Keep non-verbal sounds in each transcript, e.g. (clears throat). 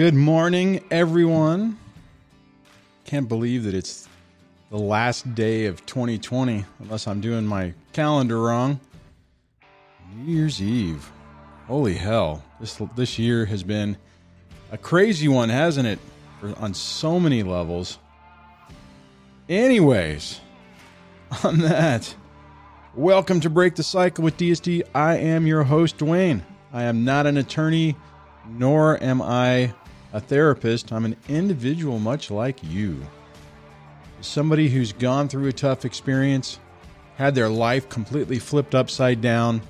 Good morning, everyone. Can't believe that it's the last day of 2020, unless I'm doing my calendar wrong. New Year's Eve. Holy hell. This, this year has been a crazy one, hasn't it? On so many levels. Anyways, (laughs) on that, welcome to Break the Cycle with DSD. I am your host, Dwayne. I am not an attorney, nor am I a therapist. I'm an individual much like you. Somebody who's gone through a tough experience, had their life completely flipped upside down,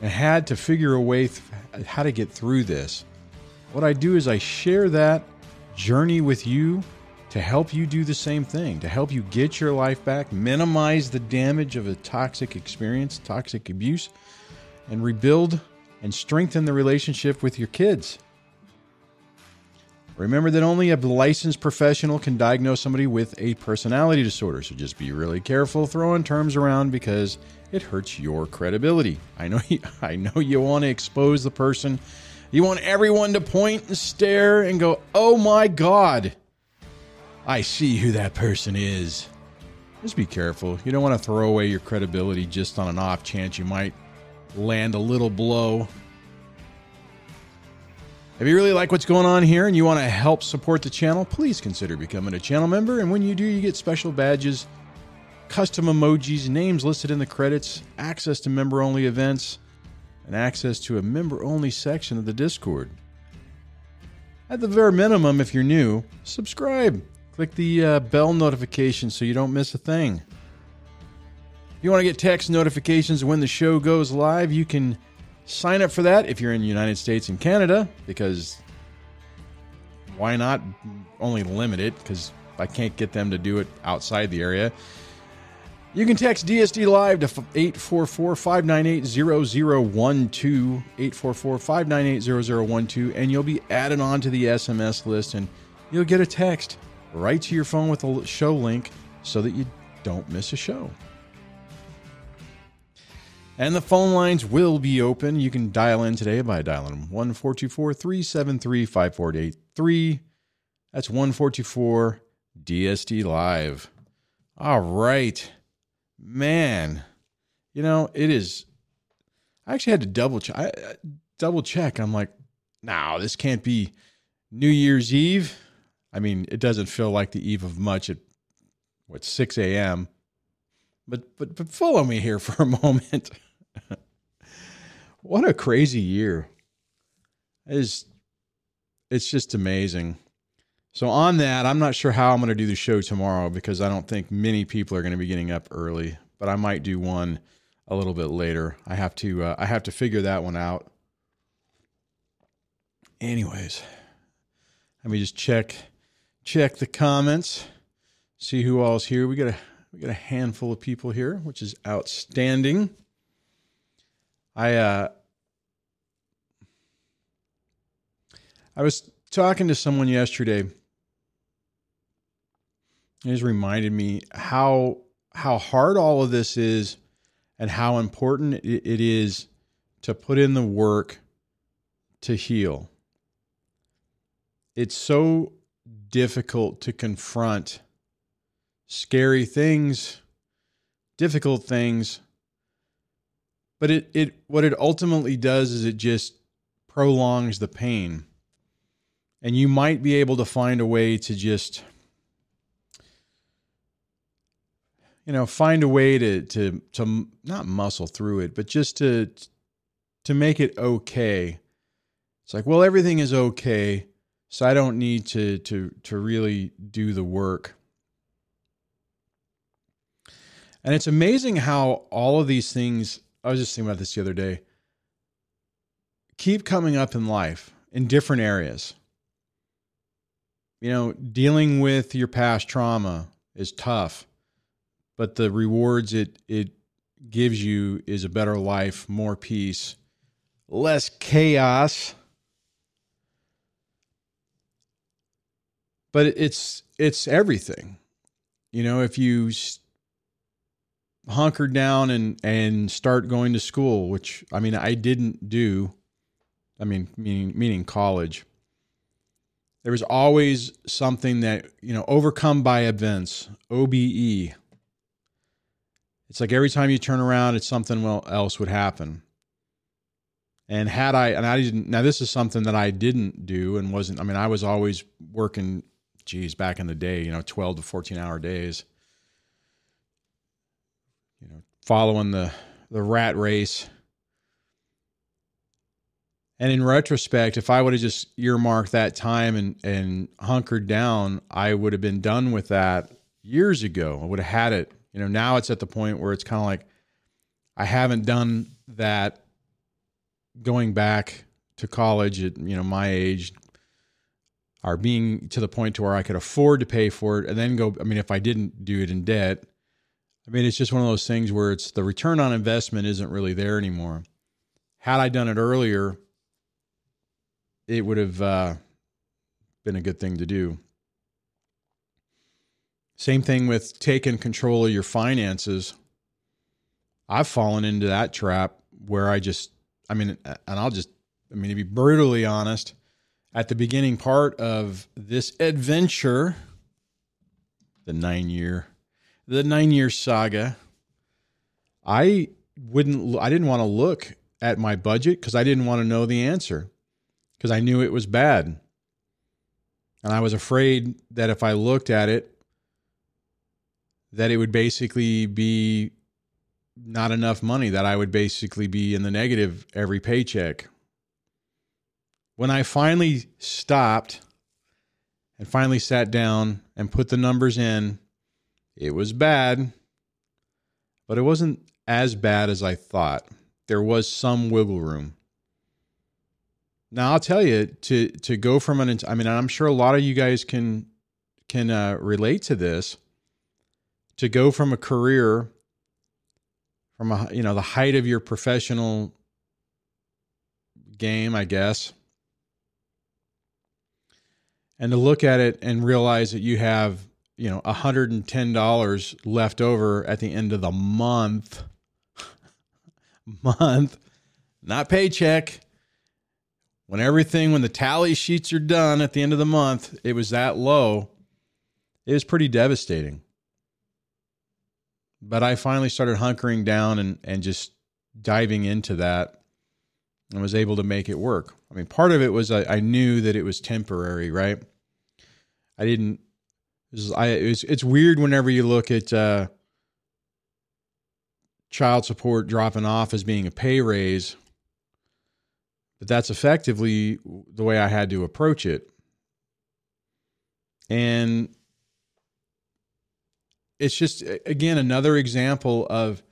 and had to figure a way th- how to get through this. What I do is I share that journey with you to help you do the same thing, to help you get your life back, minimize the damage of a toxic experience, toxic abuse, and rebuild and strengthen the relationship with your kids. Remember that only a licensed professional can diagnose somebody with a personality disorder, so just be really careful throwing terms around because it hurts your credibility. I know (laughs) you, I know you want to expose the person. You want everyone to point and stare and go, "Oh my god. I see who that person is." Just be careful. You don't want to throw away your credibility just on an off chance you might land a little blow if you really like what's going on here and you want to help support the channel, please consider becoming a channel member. And when you do, you get special badges, custom emojis, names listed in the credits, access to member only events, and access to a member only section of the Discord. At the very minimum, if you're new, subscribe. Click the uh, bell notification so you don't miss a thing. If you want to get text notifications when the show goes live, you can Sign up for that if you're in the United States and Canada, because why not only limit it? Because I can't get them to do it outside the area. You can text DSD Live to 844 598 0012, 844 598 0012, and you'll be added on to the SMS list and you'll get a text right to your phone with a show link so that you don't miss a show. And the phone lines will be open. You can dial in today by dialing 1 373 5483. That's 1 DSD Live. All right. Man, you know, it is. I actually had to double check. I, double check. I'm like, no, this can't be New Year's Eve. I mean, it doesn't feel like the eve of much at what 6 a.m. But but but follow me here for a (laughs) moment. what a crazy year. It is it's just amazing. So on that, I'm not sure how I'm going to do the show tomorrow because I don't think many people are going to be getting up early, but I might do one a little bit later. I have to uh, I have to figure that one out. Anyways, let me just check check the comments, see who all's here. We got a we got a handful of people here, which is outstanding. I uh I was talking to someone yesterday. It just reminded me how how hard all of this is and how important it is to put in the work to heal. It's so difficult to confront scary things, difficult things, but it it what it ultimately does is it just prolongs the pain. And you might be able to find a way to just you know, find a way to to to not muscle through it, but just to to make it okay. It's like, well, everything is okay, so I don't need to to to really do the work. And it's amazing how all of these things I was just thinking about this the other day. Keep coming up in life in different areas. You know, dealing with your past trauma is tough, but the rewards it it gives you is a better life, more peace, less chaos. But it's it's everything. You know, if you hunker down and and start going to school, which I mean I didn't do. I mean meaning meaning college. there was always something that, you know, overcome by events, OBE. It's like every time you turn around, it's something well else would happen. And had I, and I didn't, now this is something that I didn't do and wasn't, I mean, I was always working, geez, back in the day, you know, 12 to 14 hour days, following the, the rat race and in retrospect, if I would have just earmarked that time and, and hunkered down, I would have been done with that years ago. I would have had it. You know, now it's at the point where it's kind of like I haven't done that going back to college at, you know, my age or being to the point to where I could afford to pay for it and then go I mean if I didn't do it in debt. I mean it's just one of those things where it's the return on investment isn't really there anymore. Had I done it earlier, it would have uh, been a good thing to do. Same thing with taking control of your finances. I've fallen into that trap where I just, I mean, and I'll just, I mean, to be brutally honest, at the beginning part of this adventure, the nine year, the nine year saga, I wouldn't, I didn't want to look at my budget because I didn't want to know the answer because I knew it was bad. And I was afraid that if I looked at it, that it would basically be not enough money, that I would basically be in the negative every paycheck. When I finally stopped and finally sat down and put the numbers in, it was bad, but it wasn't as bad as I thought. There was some wiggle room. Now I'll tell you to to go from an I mean I'm sure a lot of you guys can can uh, relate to this. To go from a career from a you know the height of your professional game, I guess, and to look at it and realize that you have you know $110 left over at the end of the month (laughs) month not paycheck when everything, when the tally sheets are done at the end of the month, it was that low. It was pretty devastating. But I finally started hunkering down and, and just diving into that and was able to make it work. I mean, part of it was I, I knew that it was temporary, right? I didn't. It was, I, it was, it's weird whenever you look at uh, child support dropping off as being a pay raise but that's effectively the way I had to approach it. And it's just, again, another example of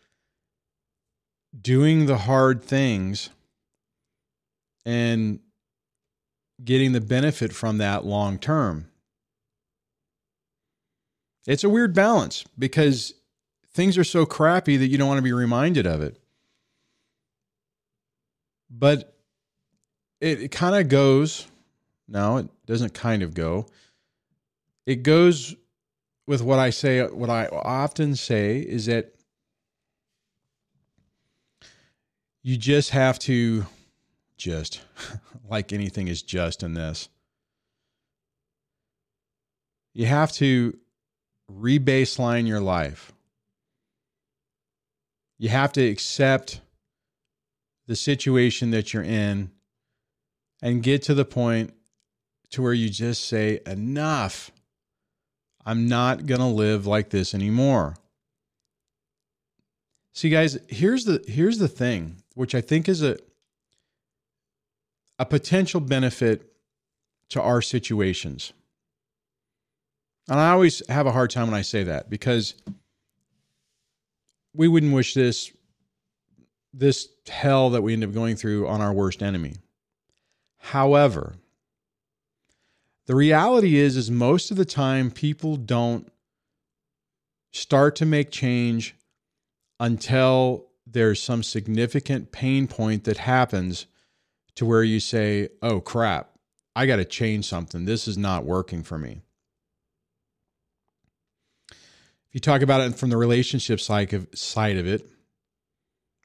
doing the hard things and getting the benefit from that long term. It's a weird balance because things are so crappy that you don't want to be reminded of it. But it, it kind of goes. No, it doesn't kind of go. It goes with what I say. What I often say is that you just have to, just (laughs) like anything is just in this, you have to rebaseline your life. You have to accept the situation that you're in and get to the point to where you just say, enough. I'm not going to live like this anymore. See guys, here's the here's the thing, which I think is a a potential benefit to our situations. And I always have a hard time when I say that because we wouldn't wish this this hell that we end up going through on our worst enemy. However, the reality is is most of the time people don't start to make change until there's some significant pain point that happens to where you say, "Oh crap, I got to change something. This is not working for me." If you talk about it from the relationship side of, side of it,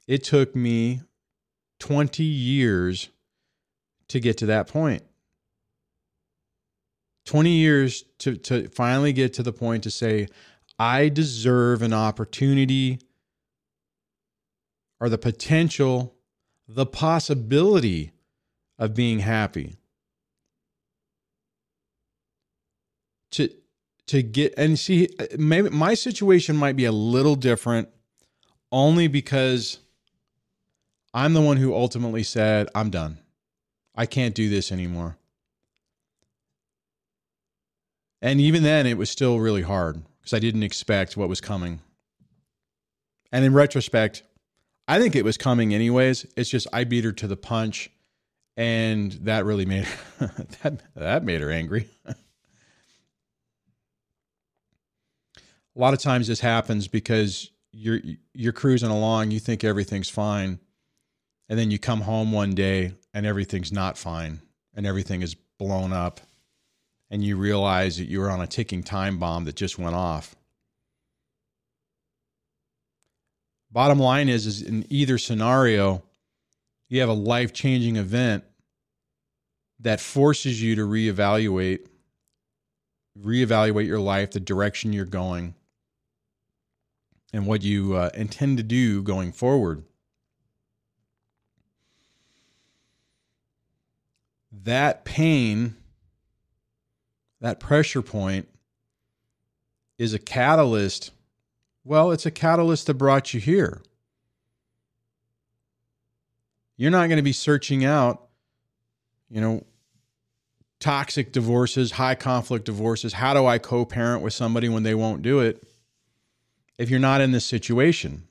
it took me 20 years to get to that point. 20 years to, to finally get to the point to say, I deserve an opportunity or the potential, the possibility of being happy. To to get and see maybe my situation might be a little different only because I'm the one who ultimately said, I'm done. I can't do this anymore. And even then, it was still really hard because I didn't expect what was coming. And in retrospect, I think it was coming anyways. It's just I beat her to the punch, and that really made (laughs) that that made her angry. (laughs) a lot of times this happens because you're you're cruising along, you think everything's fine, and then you come home one day and everything's not fine, and everything is blown up and you realize that you were on a ticking time bomb that just went off. Bottom line is, is in either scenario, you have a life changing event that forces you to reevaluate, reevaluate your life, the direction you're going, and what you uh, intend to do going forward. That pain that pressure point is a catalyst. Well, it's a catalyst that brought you here. You're not going to be searching out, you know, toxic divorces, high conflict divorces. How do I co parent with somebody when they won't do it? If you're not in this situation.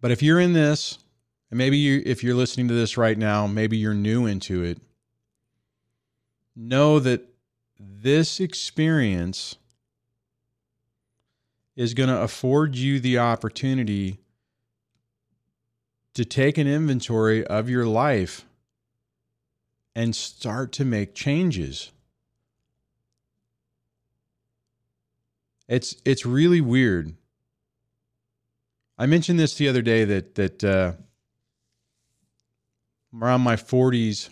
But if you're in this, and maybe you, if you're listening to this right now, maybe you're new into it know that this experience is going to afford you the opportunity to take an inventory of your life and start to make changes. It's it's really weird. I mentioned this the other day that that uh, around my 40s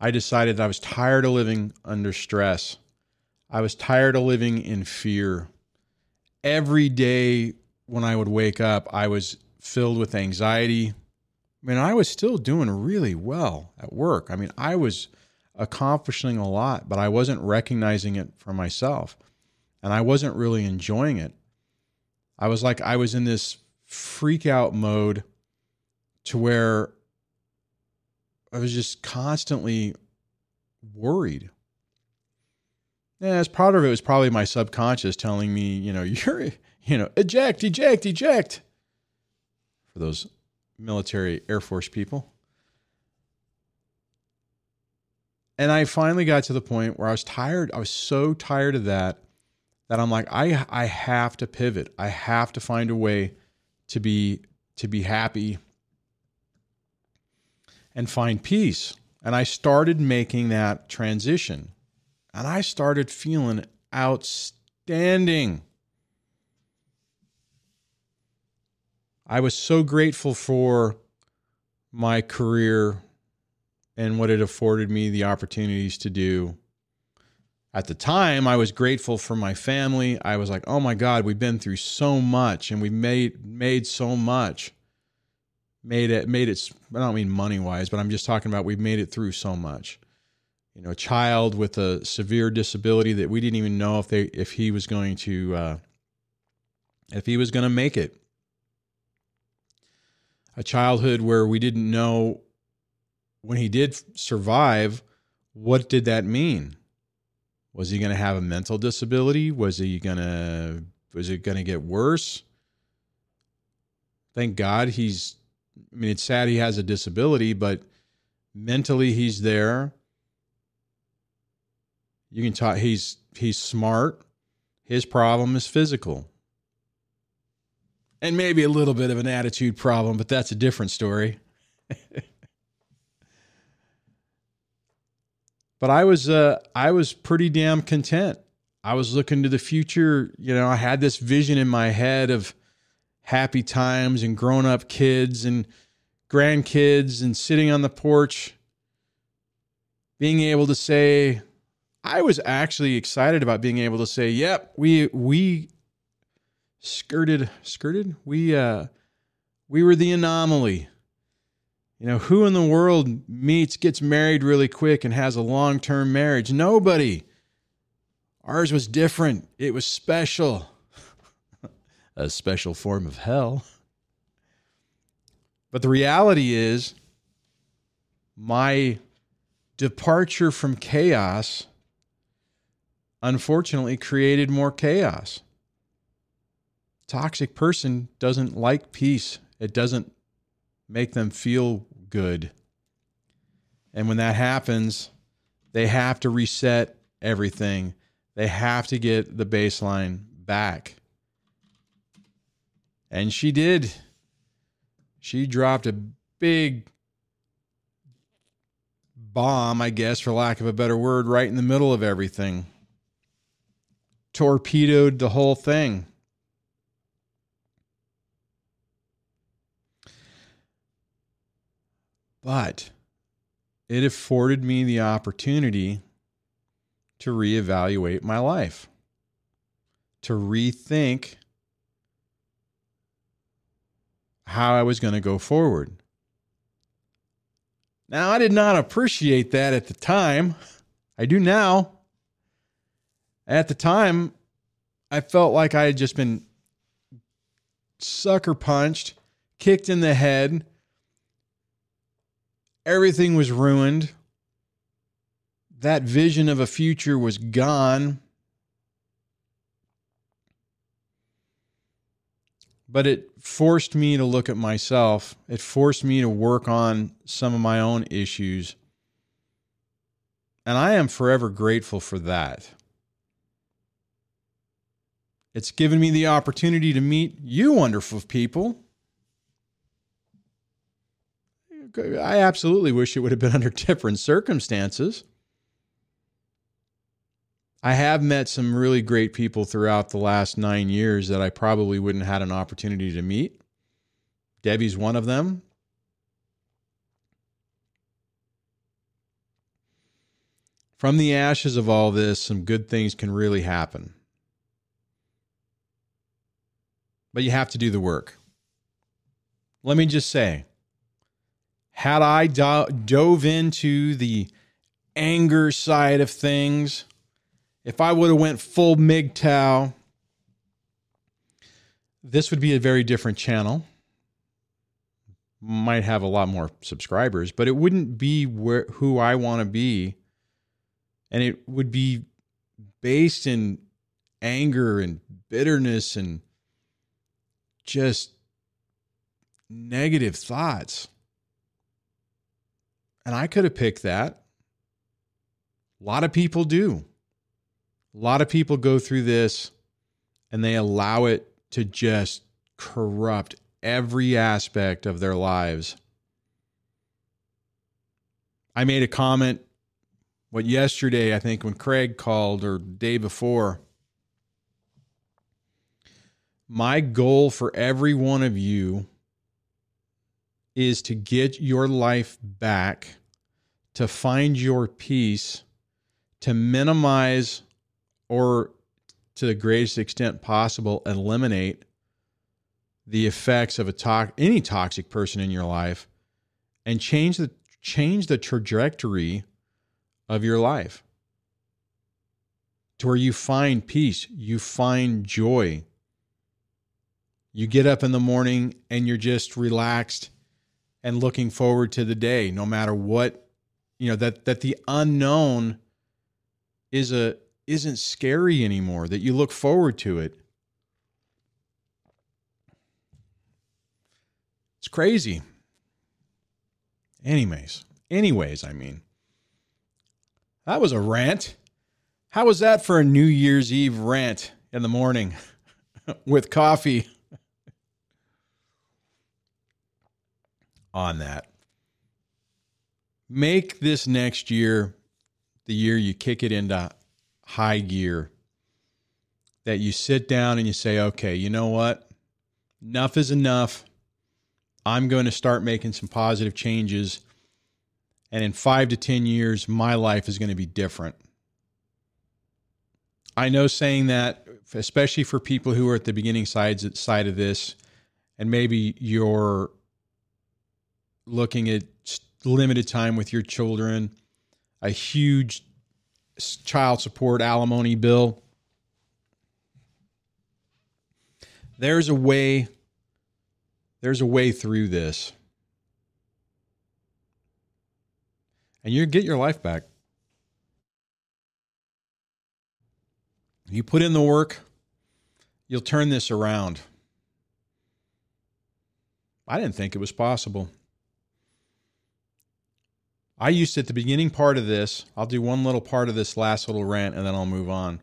I decided that I was tired of living under stress. I was tired of living in fear. Every day when I would wake up, I was filled with anxiety. I mean, I was still doing really well at work. I mean, I was accomplishing a lot, but I wasn't recognizing it for myself. And I wasn't really enjoying it. I was like, I was in this freak out mode to where I was just constantly worried. Yeah, as part of it was probably my subconscious telling me, you know, (laughs) you're, you know, eject, eject, eject. For those military Air Force people. And I finally got to the point where I was tired. I was so tired of that that I'm like, I I have to pivot. I have to find a way to be to be happy and find peace. And I started making that transition. And I started feeling outstanding. I was so grateful for my career and what it afforded me the opportunities to do. At the time, I was grateful for my family. I was like, "Oh my god, we've been through so much and we made made so much." made it made it I don't mean money wise, but I'm just talking about we've made it through so much. You know, a child with a severe disability that we didn't even know if they if he was going to uh, if he was going to make it. A childhood where we didn't know when he did survive, what did that mean? Was he going to have a mental disability? Was he going to was it going to get worse? Thank God he's I mean, it's sad he has a disability, but mentally he's there. You can talk. He's he's smart. His problem is physical, and maybe a little bit of an attitude problem, but that's a different story. (laughs) but I was uh, I was pretty damn content. I was looking to the future. You know, I had this vision in my head of happy times and grown up kids and grandkids and sitting on the porch being able to say, I was actually excited about being able to say, "Yep, we we skirted skirted we uh we were the anomaly." You know, who in the world meets, gets married really quick, and has a long term marriage? Nobody. Ours was different. It was special. (laughs) a special form of hell. But the reality is, my departure from chaos unfortunately created more chaos. Toxic person doesn't like peace. It doesn't make them feel good. And when that happens, they have to reset everything. They have to get the baseline back. And she did. She dropped a big bomb, I guess, for lack of a better word, right in the middle of everything. Torpedoed the whole thing. But it afforded me the opportunity to reevaluate my life, to rethink how I was going to go forward. Now, I did not appreciate that at the time. I do now. At the time, I felt like I had just been sucker punched, kicked in the head. Everything was ruined. That vision of a future was gone. but it forced me to look at myself. It forced me to work on some of my own issues. And I am forever grateful for that. It's given me the opportunity to meet you wonderful people. I absolutely wish it would have been (laughs) under different circumstances. I have met some really great people throughout the last nine years that I probably wouldn't have had an opportunity to meet. Debbie's one of them. From the ashes of all this, some good things can really happen. But you have to do the work. Let me just say had I do- dove into the anger side of things, if I would have went full MGTOW, this would be a very different channel. Might have a lot more subscribers, but it wouldn't be where who I want to be. And it would be based in anger and bitterness and just negative thoughts. And I could have picked that. A lot of people do. A lot of people go through this and they allow it to just corrupt every aspect of their lives. I made a comment what yesterday, I think when Craig called or day before. My goal for every one of you is to get your life back, to find your peace, to minimize or to the greatest extent possible eliminate the effects of a to- any toxic person in your life and change the change the trajectory of your life to where you find peace, you find joy. You get up in the morning and you're just relaxed and looking forward to the day no matter what you know that that the unknown is a isn't scary anymore, that you look forward to it. It's crazy. Anyways, anyways, I mean, that was a rant. How was that for a New Year's Eve rant in the morning (laughs) with coffee? On that. Make this next year the year you kick it into high gear that you sit down and you say, okay, you know what? Enough is enough. I'm going to start making some positive changes. And in five to 10 years, my life is going to be different. I know saying that, especially for people who are at the beginning sides side of this, and maybe you're looking at limited time with your children, a huge child support alimony bill. There's a way there's a way through this. And you get your life back. You put in the work, you'll turn this around. I didn't think it was possible. I used at the beginning part of this, I'll do one little part of this last little rant and then I'll move on.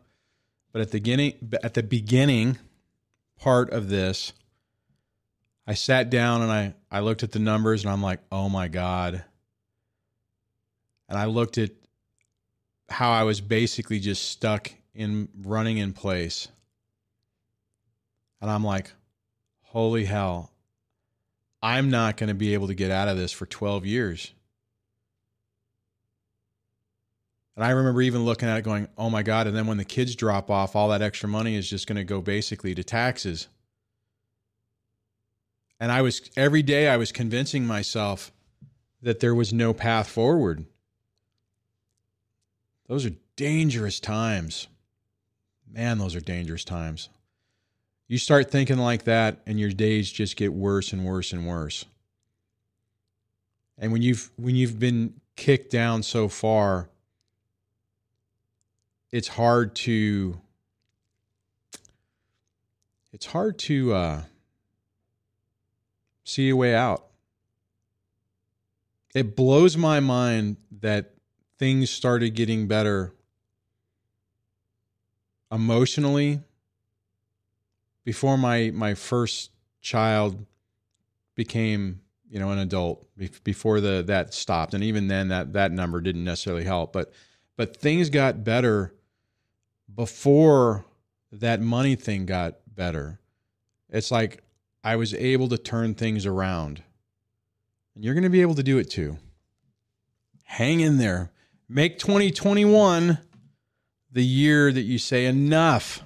But at the beginning, at the beginning part of this, I sat down and I, I looked at the numbers and I'm like, oh my God. And I looked at how I was basically just stuck in running in place. And I'm like, holy hell, I'm not going to be able to get out of this for 12 years. And I remember even looking at it going, oh my God. And then when the kids drop off, all that extra money is just going to go basically to taxes. And I was, every day, I was convincing myself that there was no path forward. Those are dangerous times. Man, those are dangerous times. You start thinking like that, and your days just get worse and worse and worse. And when you've when you've been kicked down so far, it's hard to it's hard to uh, see a way out. It blows my mind that things started getting better emotionally before my my first child became you know an adult before the that stopped and even then that that number didn't necessarily help but but things got better before that money thing got better, it's like I was able to turn things around. And you're going to be able to do it too. Hang in there. Make 2021 the year that you say enough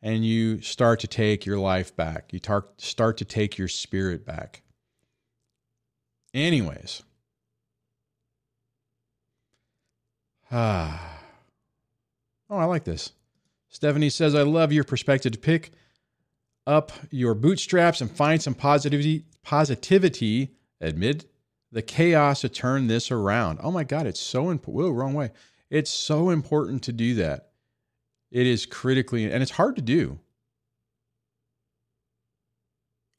and you start to take your life back. You tar- start to take your spirit back. Anyways. (sighs) Ah. Oh, I like this. Stephanie says, I love your perspective to pick up your bootstraps and find some positivity, positivity amid the chaos to turn this around. Oh my God, it's so important. Whoa, wrong way. It's so important to do that. It is critically, and it's hard to do.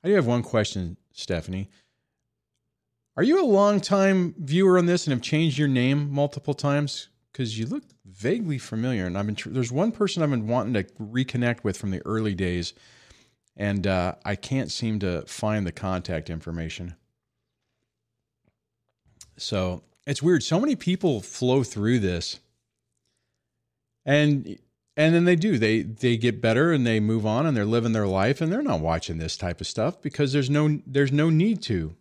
I do have one question, Stephanie. Are you a long time viewer on this and have changed your name multiple times? Because you look vaguely familiar. And I've been tr- there's one person I've been wanting to reconnect with from the early days, and uh, I can't seem to find the contact information. So it's weird. So many people flow through this, and and then they do. They they get better and they move on and they're living their life and they're not watching this type of stuff because there's no there's no need to.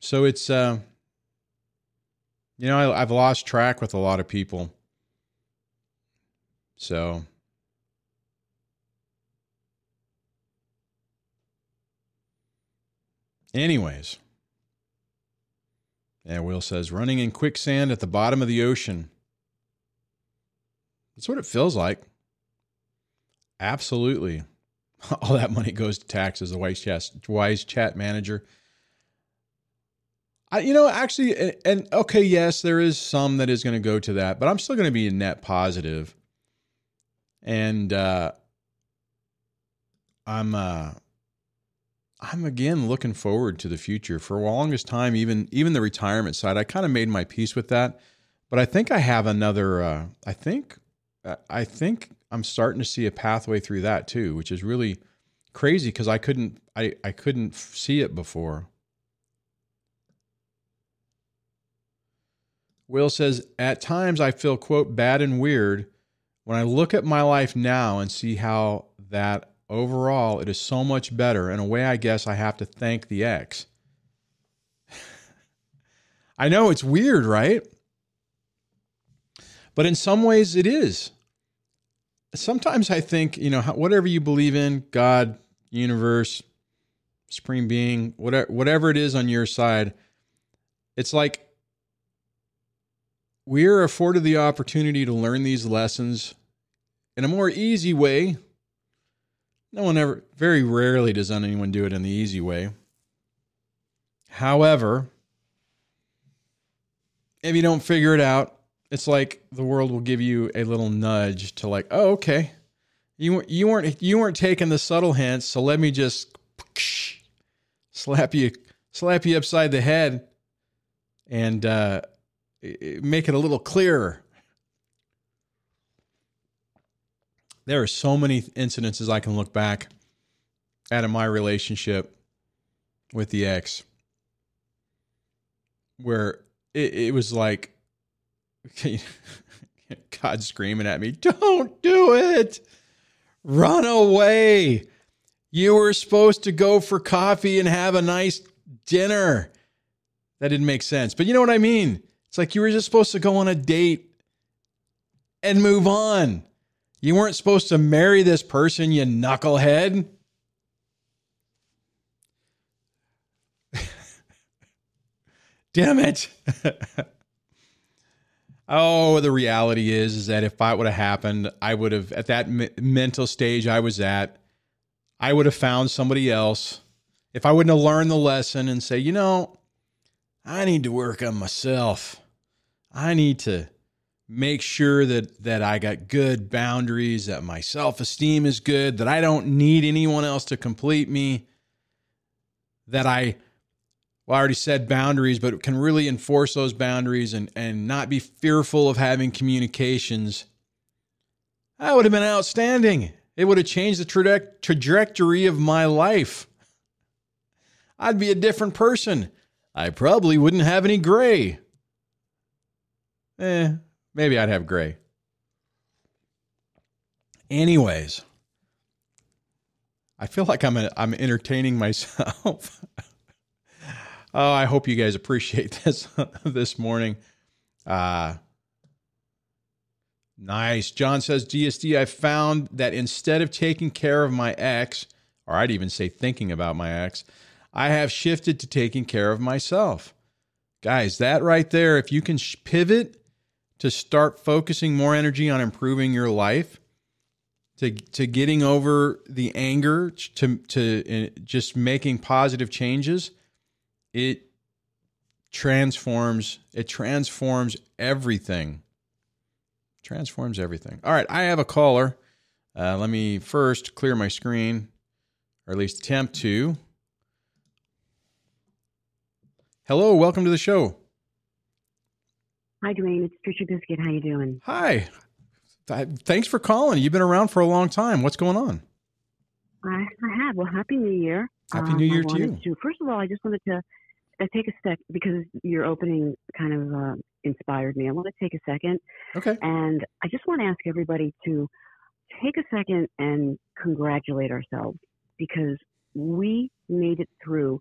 So it's uh you know, I, I've lost track with a lot of people. So. Anyways. And Will says, running in quicksand at the bottom of the ocean. That's what it feels like. Absolutely. (laughs) All that money goes to taxes, the wise chat, wise chat manager. I, you know, actually, and, and okay, yes, there is some that is going to go to that, but I'm still going to be a net positive. And uh, I'm, uh, I'm again looking forward to the future. For the longest time, even even the retirement side, I kind of made my peace with that. But I think I have another. Uh, I think, I think I'm starting to see a pathway through that too, which is really crazy because I couldn't, I I couldn't see it before. Will says, At times I feel, quote, bad and weird when I look at my life now and see how that overall it is so much better. In a way, I guess I have to thank the ex. (laughs) I know it's weird, right? But in some ways, it is. Sometimes I think, you know, whatever you believe in, God, universe, supreme being, whatever, whatever it is on your side, it's like we're afforded the opportunity to learn these lessons in a more easy way. No one ever, very rarely does anyone do it in the easy way. However, if you don't figure it out, it's like the world will give you a little nudge to like, oh, okay, you you weren't you weren't taking the subtle hints, so let me just slap you slap you upside the head and uh, make it a little clearer. There are so many incidences I can look back at in my relationship with the ex where it, it was like (laughs) God screaming at me, Don't do it. Run away. You were supposed to go for coffee and have a nice dinner. That didn't make sense. But you know what I mean? It's like you were just supposed to go on a date and move on. You weren't supposed to marry this person, you knucklehead. (laughs) Damn it. (laughs) oh, the reality is is that if that would have happened, I would have at that me- mental stage I was at, I would have found somebody else. If I wouldn't have learned the lesson and say, "You know, I need to work on myself. I need to make sure that that I got good boundaries, that my self-esteem is good, that I don't need anyone else to complete me, that I well, I already said boundaries, but can really enforce those boundaries and, and not be fearful of having communications. That would have been outstanding. It would have changed the tra- trajectory of my life. I'd be a different person. I probably wouldn't have any gray. Eh, maybe I'd have gray. Anyways, I feel like I'm a, I'm entertaining myself. (laughs) Oh, I hope you guys appreciate (laughs) this this morning. Uh, nice. John says, DSD, I found that instead of taking care of my ex, or I'd even say thinking about my ex, I have shifted to taking care of myself. Guys, that right there, if you can pivot to start focusing more energy on improving your life, to, to getting over the anger, to, to uh, just making positive changes – it transforms it transforms everything. Transforms everything. All right i have a caller. Uh, let me first clear my screen or at least attempt to. Hello welcome to the show hi dwayne it's trisha biscuit. How you doing? Hi. Thanks for calling. You've been around for a long time. What's going on? I, I have. Well happy new year. Happy new year um, to you to, first of all i just wanted to I take a sec because your opening kind of uh, inspired me. I want to take a second. Okay. And I just want to ask everybody to take a second and congratulate ourselves because we made it through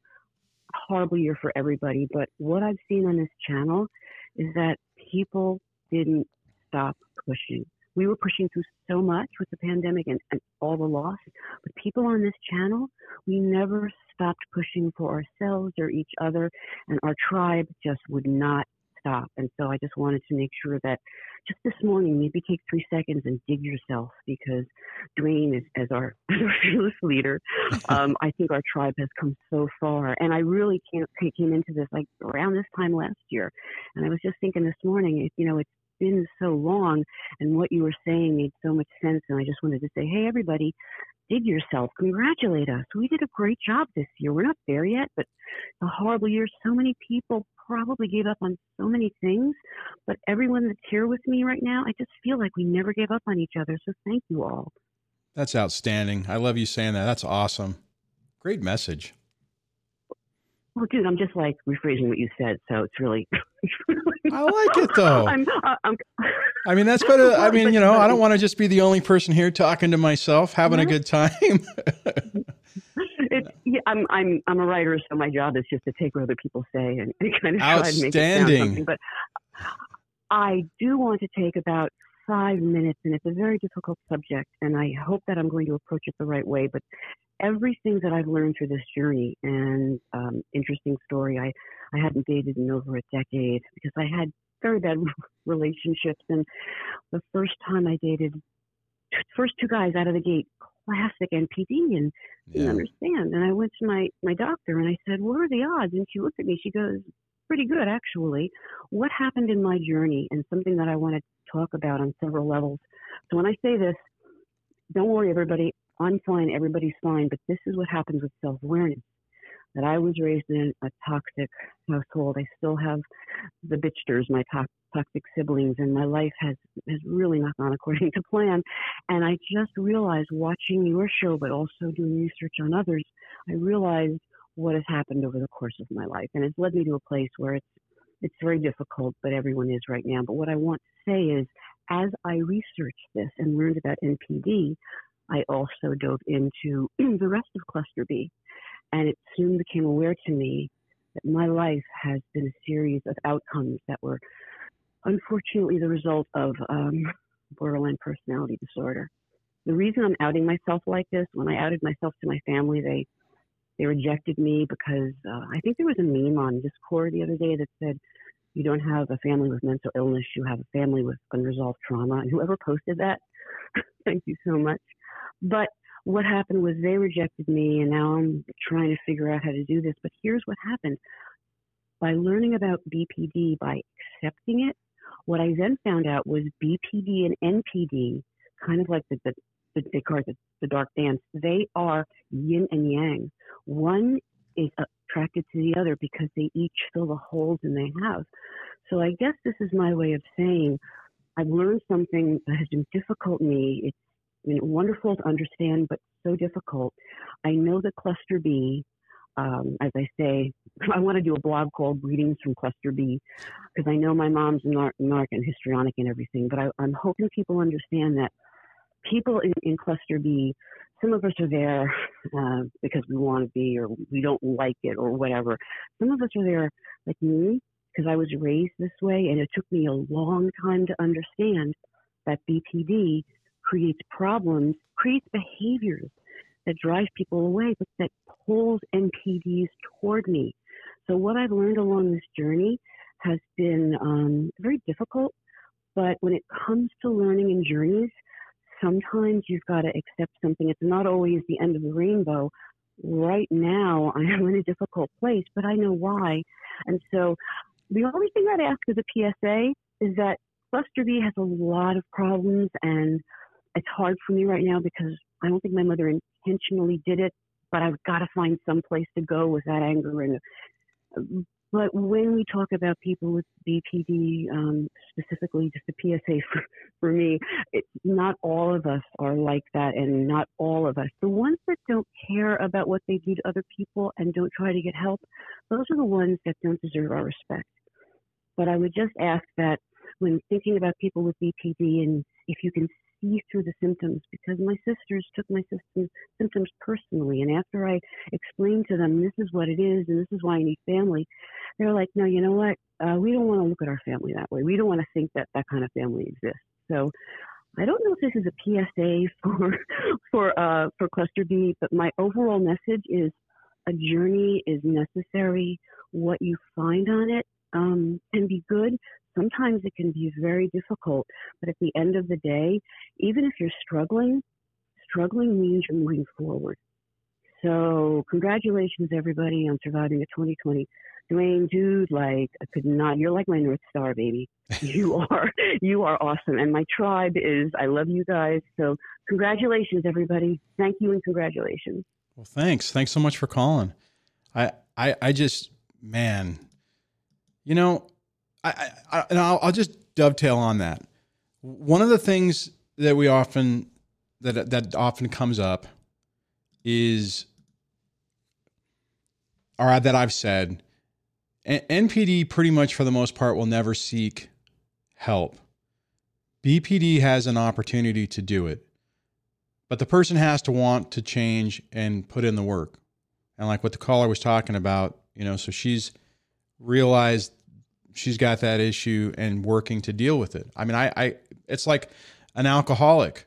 a horrible year for everybody. But what I've seen on this channel is that people didn't stop pushing. We were pushing through so much with the pandemic and, and all the loss, but people on this channel, we never stopped pushing for ourselves or each other, and our tribe just would not stop. And so I just wanted to make sure that just this morning, maybe take three seconds and dig yourself because Dwayne is as our, (laughs) as our fearless leader. Um, (laughs) I think our tribe has come so far. And I really came, came into this like around this time last year. And I was just thinking this morning, you know, it's been so long and what you were saying made so much sense. And I just wanted to say, hey, everybody, dig yourself. Congratulate us. We did a great job this year. We're not there yet, but a horrible year. So many people probably gave up on so many things, but everyone that's here with me right now, I just feel like we never gave up on each other. So thank you all. That's outstanding. I love you saying that. That's awesome. Great message. Well, dude, I'm just like rephrasing what you said, so it's really. (laughs) I like it though. I'm, uh, I'm, i mean, that's better. I mean, you know, I don't (laughs) want to just be the only person here talking to myself, having a good time. (laughs) it, yeah, I'm I'm I'm a writer, so my job is just to take what other people say and, and kind of try to make it sound something. But I do want to take about five minutes, and it's a very difficult subject, and I hope that I'm going to approach it the right way. But everything that I've learned through this journey, and um, interesting story, I I hadn't dated in over a decade because I had very bad (laughs) relationships, and the first time I dated, first two guys out of the gate, classic NPD, and yeah. didn't understand. And I went to my my doctor and I said, "What are the odds?" And she looked at me. She goes, "Pretty good, actually." What happened in my journey, and something that I want to talk about on several levels. So when I say this, don't worry, everybody. I'm fine. Everybody's fine. But this is what happens with self awareness. That I was raised in a toxic household. I still have the bitchters, my to- toxic siblings, and my life has has really not gone according to plan. And I just realized watching your show, but also doing research on others, I realized what has happened over the course of my life, and it's led me to a place where it's it's very difficult, but everyone is right now. But what I want to say is, as I researched this and learned about NPD, I also dove into (clears throat) the rest of Cluster B, and it soon became aware to me that my life has been a series of outcomes that were unfortunately the result of um, (laughs) borderline personality disorder. The reason I'm outing myself like this, when I outed myself to my family, they they rejected me because uh, I think there was a meme on Discord the other day that said, "You don't have a family with mental illness; you have a family with unresolved trauma." And whoever posted that, (laughs) thank you so much. But what happened was they rejected me, and now I'm trying to figure out how to do this. But here's what happened: by learning about BPD, by accepting it, what I then found out was BPD and NPD, kind of like the, the, the it the, the dark dance. They are yin and yang. One is attracted to the other because they each fill the holes and they have. So I guess this is my way of saying I've learned something that has been difficult to me. It's been wonderful to understand, but so difficult. I know that cluster B um, as I say, (laughs) I want to do a blog called Greetings from Cluster B because I know my mom's narc, narc and histrionic and everything, but I, am hoping people understand that people in, in Cluster B, some of us are there (laughs) uh, because we want to be or we don't like it or whatever. Some of us are there like me because I was raised this way and it took me a long time to understand that BPD creates problems, creates behaviors that drive people away, but that pulls NPDs toward me. So what I've learned along this journey has been um, very difficult, but when it comes to learning and journeys, sometimes you've got to accept something. It's not always the end of the rainbow. Right now, (laughs) I am in a difficult place, but I know why. And so the only thing I'd ask as a PSA is that Cluster B has a lot of problems and it's hard for me right now because I don't think my mother intentionally did it, but I've got to find some place to go with that anger. And but when we talk about people with BPD, um, specifically just a PSA (laughs) for, for me, it's not all of us are like that, and not all of us. The ones that don't care about what they do to other people and don't try to get help, those are the ones that don't deserve our respect. But I would just ask that when thinking about people with BPD, and if you can see through the symptoms because my sisters took my symptoms, symptoms personally. And after I explained to them, this is what it is and this is why I need family, they're like, no, you know what? Uh, we don't want to look at our family that way. We don't want to think that that kind of family exists. So I don't know if this is a PSA (laughs) for for uh, for Cluster B, but my overall message is a journey is necessary. What you find on it um, can be good, sometimes it can be very difficult. But at the end of the day, even if you're struggling, struggling means you're moving forward. So congratulations everybody on surviving a 2020. Dwayne, dude, like I could not. You're like my north star, baby. (laughs) You are, you are awesome. And my tribe is. I love you guys. So congratulations, everybody. Thank you and congratulations. Well, thanks. Thanks so much for calling. I, I, I just, man, you know, I, I and I'll, I'll just dovetail on that. One of the things that we often that that often comes up is, or that I've said, NPD pretty much for the most part will never seek help. BPD has an opportunity to do it, but the person has to want to change and put in the work. And like what the caller was talking about, you know, so she's realized she's got that issue and working to deal with it. I mean, I, I it's like an alcoholic,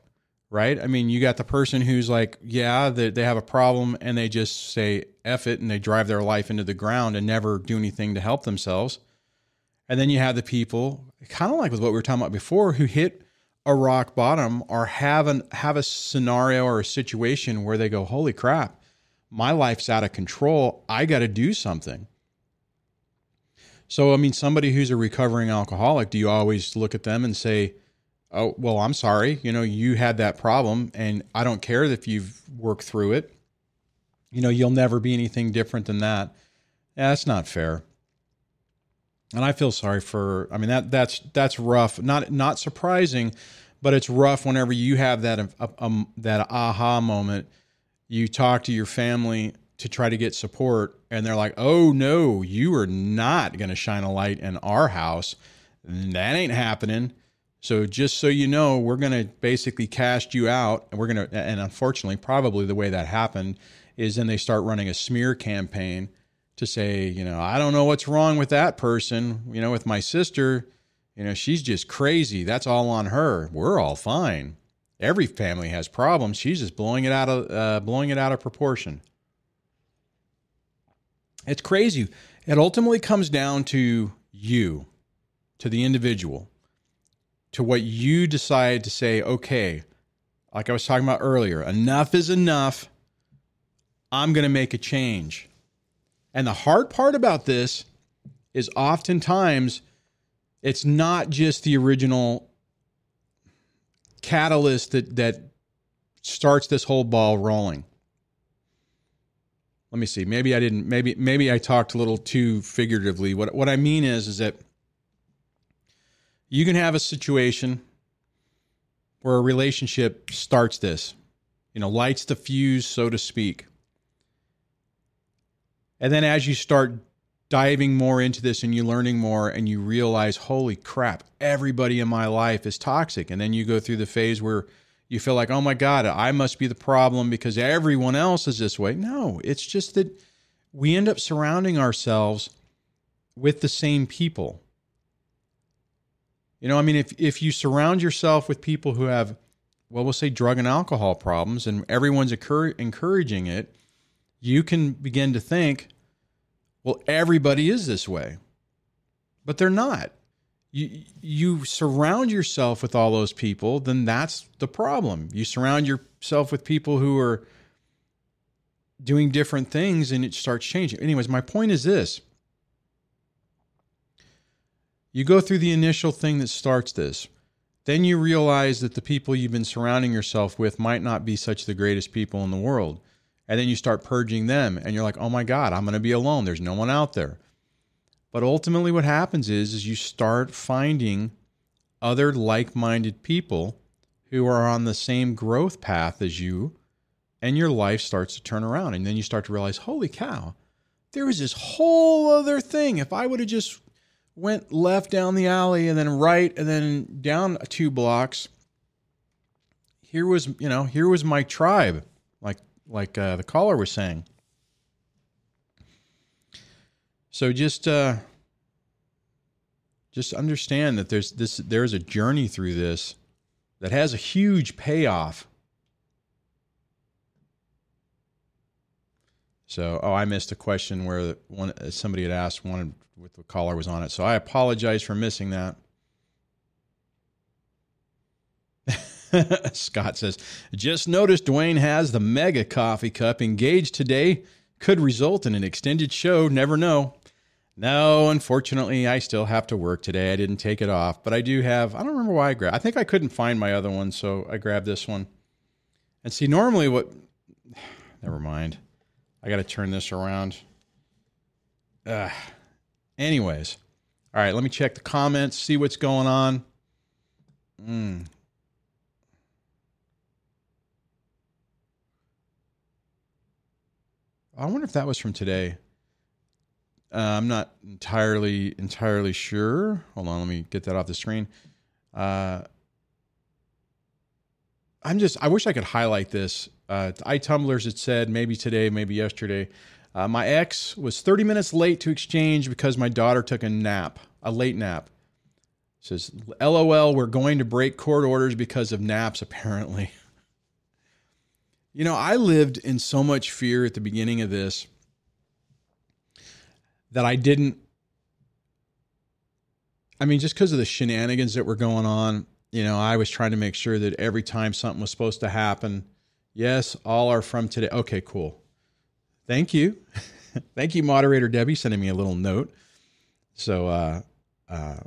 right? I mean, you got the person who's like, yeah, they, they have a problem and they just say F it and they drive their life into the ground and never do anything to help themselves. And then you have the people, kind of like with what we were talking about before, who hit a rock bottom or have an have a scenario or a situation where they go, "Holy crap, my life's out of control. I got to do something." So, I mean, somebody who's a recovering alcoholic, do you always look at them and say, "Oh, well, I'm sorry. You know, you had that problem, and I don't care if you've worked through it. You know, you'll never be anything different than that." Yeah, that's not fair and I feel sorry for. I mean that that's that's rough. Not not surprising, but it's rough whenever you have that um, um, that aha moment. You talk to your family to try to get support, and they're like, "Oh no, you are not going to shine a light in our house. That ain't happening." So just so you know, we're going to basically cast you out, and we're going to. And unfortunately, probably the way that happened is then they start running a smear campaign to say, you know, I don't know what's wrong with that person. You know, with my sister, you know, she's just crazy. That's all on her. We're all fine. Every family has problems. She's just blowing it out of uh, blowing it out of proportion. It's crazy. It ultimately comes down to you, to the individual, to what you decide to say. Okay, like I was talking about earlier, enough is enough. I'm going to make a change. And the hard part about this is oftentimes it's not just the original catalyst that that starts this whole ball rolling. Let me see. Maybe I didn't maybe maybe I talked a little too figuratively. What what I mean is is that you can have a situation where a relationship starts this, you know, lights the fuse so to speak. And then as you start diving more into this and you're learning more and you realize, holy crap, everybody in my life is toxic. And then you go through the phase where you feel like, oh my God, I must be the problem because everyone else is this way. No, it's just that we end up surrounding ourselves with the same people. You know, I mean, if, if you surround yourself with people who have, well, we'll say drug and alcohol problems and everyone's encouraging it, you can begin to think, well, everybody is this way. But they're not. You, you surround yourself with all those people, then that's the problem. You surround yourself with people who are doing different things and it starts changing. Anyways, my point is this you go through the initial thing that starts this. Then you realize that the people you've been surrounding yourself with might not be such the greatest people in the world and then you start purging them and you're like oh my god i'm going to be alone there's no one out there but ultimately what happens is is you start finding other like-minded people who are on the same growth path as you and your life starts to turn around and then you start to realize holy cow there is this whole other thing if i would have just went left down the alley and then right and then down two blocks here was you know here was my tribe like like uh, the caller was saying. So just uh, just understand that there's this there's a journey through this that has a huge payoff. So, oh, I missed a question where one somebody had asked one with the caller was on it. So I apologize for missing that. (laughs) Scott says, just noticed Dwayne has the mega coffee cup engaged today. Could result in an extended show. Never know. No, unfortunately, I still have to work today. I didn't take it off, but I do have. I don't remember why I grabbed. I think I couldn't find my other one, so I grabbed this one. And see, normally what? (sighs) Never mind. I got to turn this around. Ugh. Anyways, all right. Let me check the comments, see what's going on. Mm, I wonder if that was from today. Uh, I'm not entirely entirely sure. Hold on, let me get that off the screen. Uh, I'm just. I wish I could highlight this. Uh, iTumblers. It said maybe today, maybe yesterday. Uh, my ex was 30 minutes late to exchange because my daughter took a nap, a late nap. says, LOL, we're going to break court orders because of naps, apparently. (laughs) You know, I lived in so much fear at the beginning of this that I didn't. I mean, just because of the shenanigans that were going on, you know, I was trying to make sure that every time something was supposed to happen, yes, all are from today. Okay, cool. Thank you. (laughs) Thank you, moderator Debbie, sending me a little note. So, uh, uh,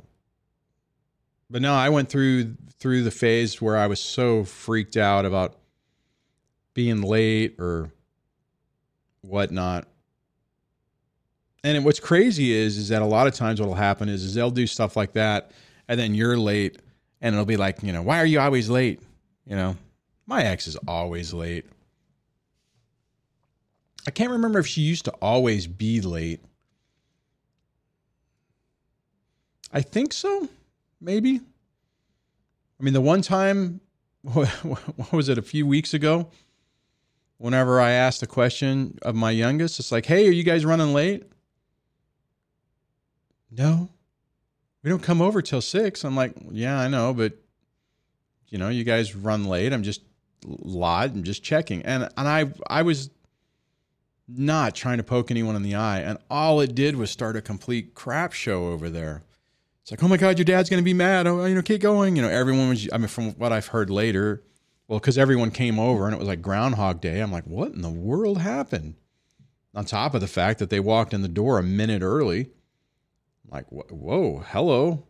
but no, I went through through the phase where I was so freaked out about being late or whatnot. And what's crazy is is that a lot of times what'll happen is is they'll do stuff like that, and then you're late, and it'll be like, you know, why are you always late? You know, my ex is always late. I can't remember if she used to always be late. I think so, maybe. I mean, the one time, (laughs) what was it, a few weeks ago? Whenever I asked a question of my youngest, it's like, hey, are you guys running late? No, we don't come over till six. I'm like, yeah, I know, but you know, you guys run late. I'm just lied. I'm just checking. And and I I was not trying to poke anyone in the eye, and all it did was start a complete crap show over there. It's like, oh my god, your dad's gonna be mad. Oh, you know, keep going. You know, everyone was. I mean, from what I've heard later, well, because everyone came over and it was like Groundhog Day. I'm like, what in the world happened? On top of the fact that they walked in the door a minute early like, whoa, hello.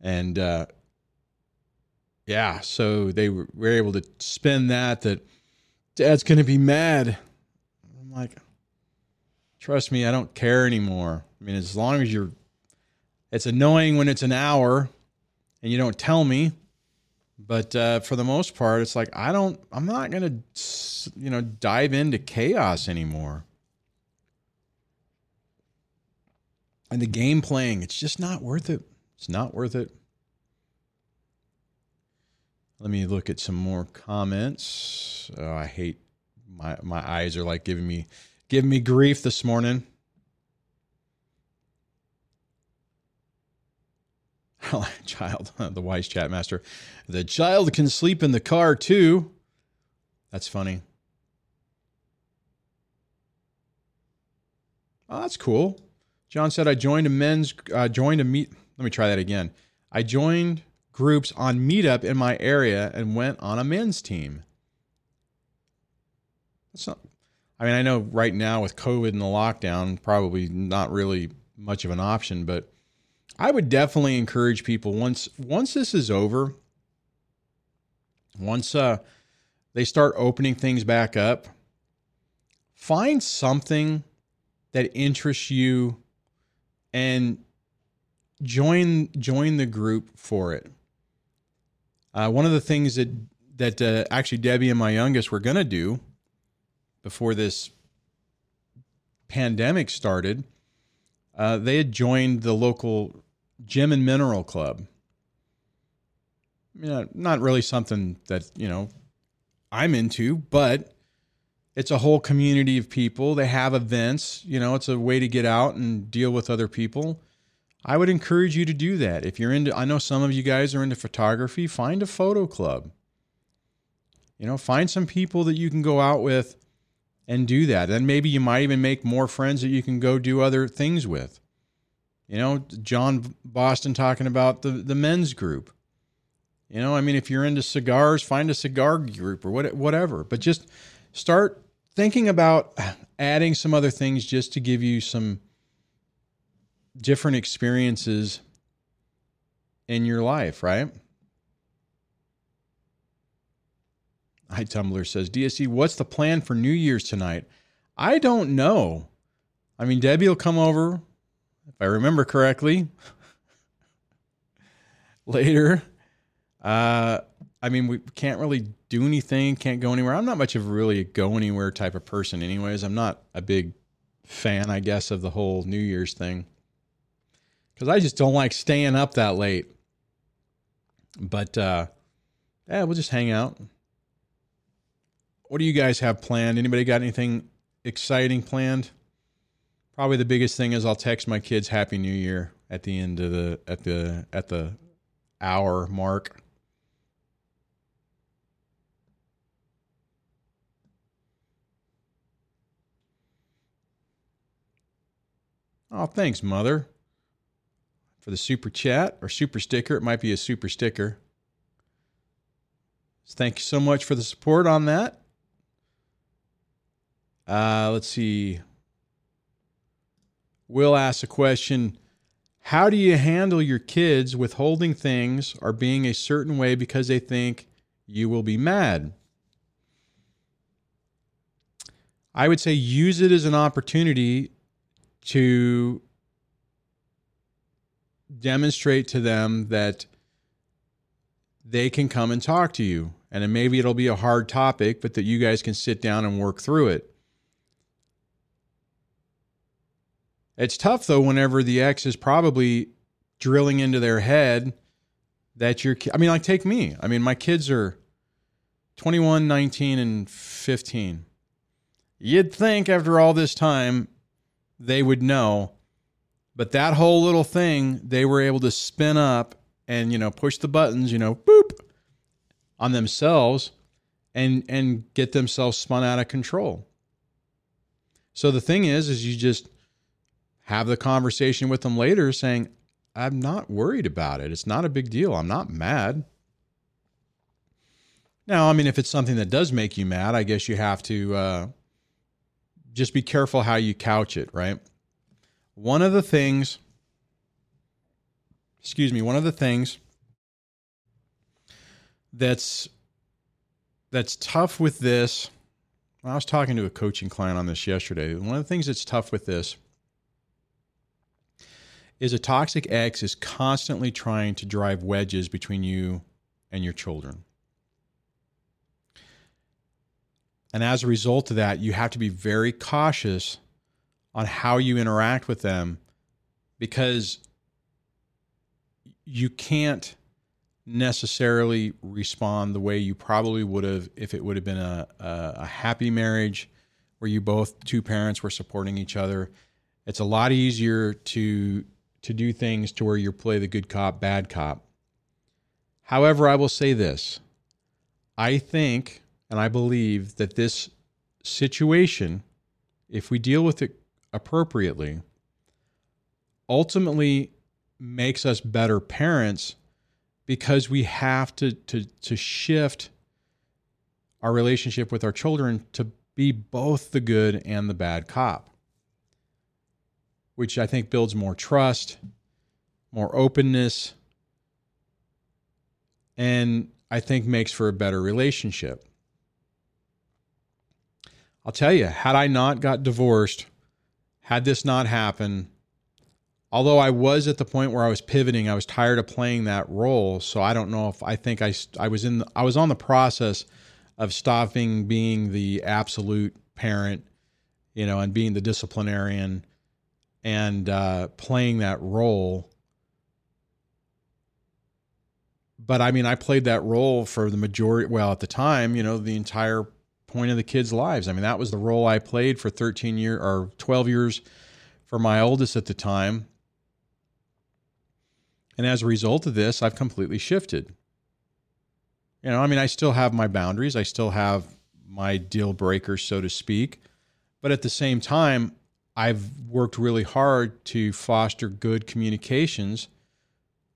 And uh, yeah, so they were, were able to spin that, that dad's going to be mad. I'm like, trust me, I don't care anymore. I mean, as long as you're, it's annoying when it's an hour and you don't tell me. But uh, for the most part, it's like, I don't, I'm not going to, you know, dive into chaos anymore. and the game playing, it's just not worth it. It's not worth it. Let me look at some more comments. Oh, I hate my my eyes are like giving me giving me grief this morning. (laughs) child, (laughs) the wise chat master. The child can sleep in the car too. That's funny. Oh, that's cool. John said, I joined a men's, uh, joined a meet. Let me try that again. I joined groups on Meetup in my area and went on a men's team. That's not, I mean, I know right now with COVID and the lockdown, probably not really much of an option, but I would definitely encourage people once once this is over, once uh, they start opening things back up, find something that interests you and join join the group for it. Uh, one of the things that that uh, actually Debbie and my youngest were going to do before this pandemic started, uh, they had joined the local gem and mineral club. You know, not really something that you know I'm into, but it's a whole community of people. They have events, you know, it's a way to get out and deal with other people. I would encourage you to do that. If you're into I know some of you guys are into photography, find a photo club. You know, find some people that you can go out with and do that. Then maybe you might even make more friends that you can go do other things with. You know, John Boston talking about the the men's group. You know, I mean, if you're into cigars, find a cigar group or what, whatever. But just start thinking about adding some other things just to give you some different experiences in your life, right? Hi, Tumblr says, DSD, what's the plan for New Year's tonight? I don't know. I mean, Debbie will come over, if I remember correctly, (laughs) later. Uh, I mean, we can't really do anything, can't go anywhere. I'm not much of a really a go anywhere type of person, anyways. I'm not a big fan, I guess, of the whole New Year's thing because I just don't like staying up that late. But uh, yeah, we'll just hang out. What do you guys have planned? Anybody got anything exciting planned? Probably the biggest thing is I'll text my kids Happy New Year at the end of the at the at the hour mark. Oh, thanks, mother, for the super chat or super sticker. It might be a super sticker. Thank you so much for the support on that. Uh, let's see. Will ask a question How do you handle your kids withholding things or being a certain way because they think you will be mad? I would say use it as an opportunity to demonstrate to them that they can come and talk to you. And maybe it'll be a hard topic, but that you guys can sit down and work through it. It's tough though whenever the ex is probably drilling into their head that you're I mean like take me. I mean my kids are 21, 19 and 15. You'd think after all this time they would know. But that whole little thing they were able to spin up and, you know, push the buttons, you know, boop on themselves and and get themselves spun out of control. So the thing is is you just have the conversation with them later saying, I'm not worried about it. It's not a big deal. I'm not mad. Now, I mean, if it's something that does make you mad, I guess you have to uh, just be careful how you couch it, right? One of the things, excuse me, one of the things that's that's tough with this. I was talking to a coaching client on this yesterday. One of the things that's tough with this is a toxic ex is constantly trying to drive wedges between you and your children. And as a result of that, you have to be very cautious on how you interact with them because you can't necessarily respond the way you probably would have if it would have been a, a, a, happy marriage where you both two parents were supporting each other it's a lot easier to to do things to where you play the good cop bad cop. However i will say this. I think and I believe that this situation, if we deal with it appropriately, ultimately makes us better parents because we have to, to, to shift our relationship with our children to be both the good and the bad cop, which I think builds more trust, more openness, and I think makes for a better relationship. I'll tell you, had I not got divorced, had this not happened, although I was at the point where I was pivoting, I was tired of playing that role. So I don't know if I think I I was in the, I was on the process of stopping being the absolute parent, you know, and being the disciplinarian and uh, playing that role. But I mean, I played that role for the majority. Well, at the time, you know, the entire point of the kids' lives. I mean, that was the role I played for 13 years or 12 years for my oldest at the time. And as a result of this, I've completely shifted. You know, I mean, I still have my boundaries, I still have my deal breakers, so to speak. But at the same time, I've worked really hard to foster good communications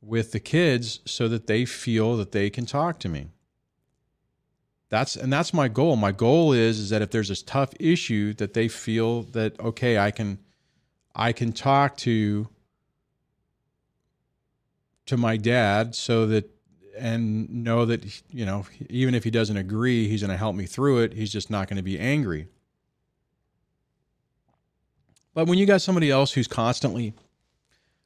with the kids so that they feel that they can talk to me. That's and that's my goal. My goal is is that if there's this tough issue that they feel that okay, I can I can talk to to my dad so that and know that you know even if he doesn't agree, he's going to help me through it. He's just not going to be angry. But when you got somebody else who's constantly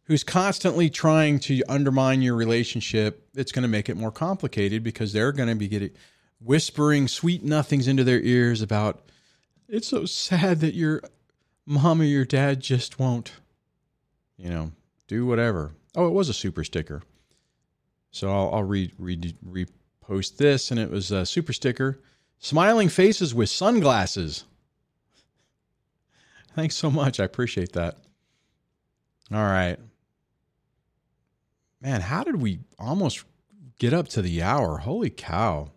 who's constantly trying to undermine your relationship, it's going to make it more complicated because they're going to be getting whispering sweet nothings into their ears about it's so sad that your mom or your dad just won't, you know, do whatever. Oh, it was a super sticker. So I'll, I'll re, re, repost this, and it was a super sticker. Smiling faces with sunglasses. Thanks so much. I appreciate that. All right. Man, how did we almost get up to the hour? Holy cow.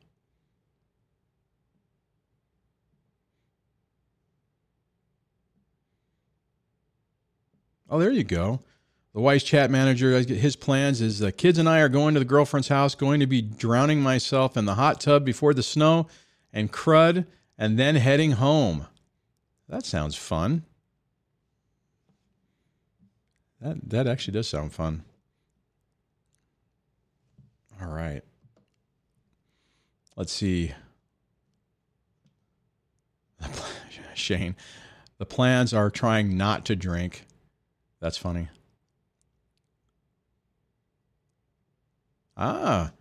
Oh, there you go. The wise chat manager, uh, his plans is the kids and I are going to the girlfriend's house, going to be drowning myself in the hot tub before the snow and crud, and then heading home. That sounds fun. That that actually does sound fun. All right. Let's see. (laughs) Shane, the plans are trying not to drink. That's funny. Ah,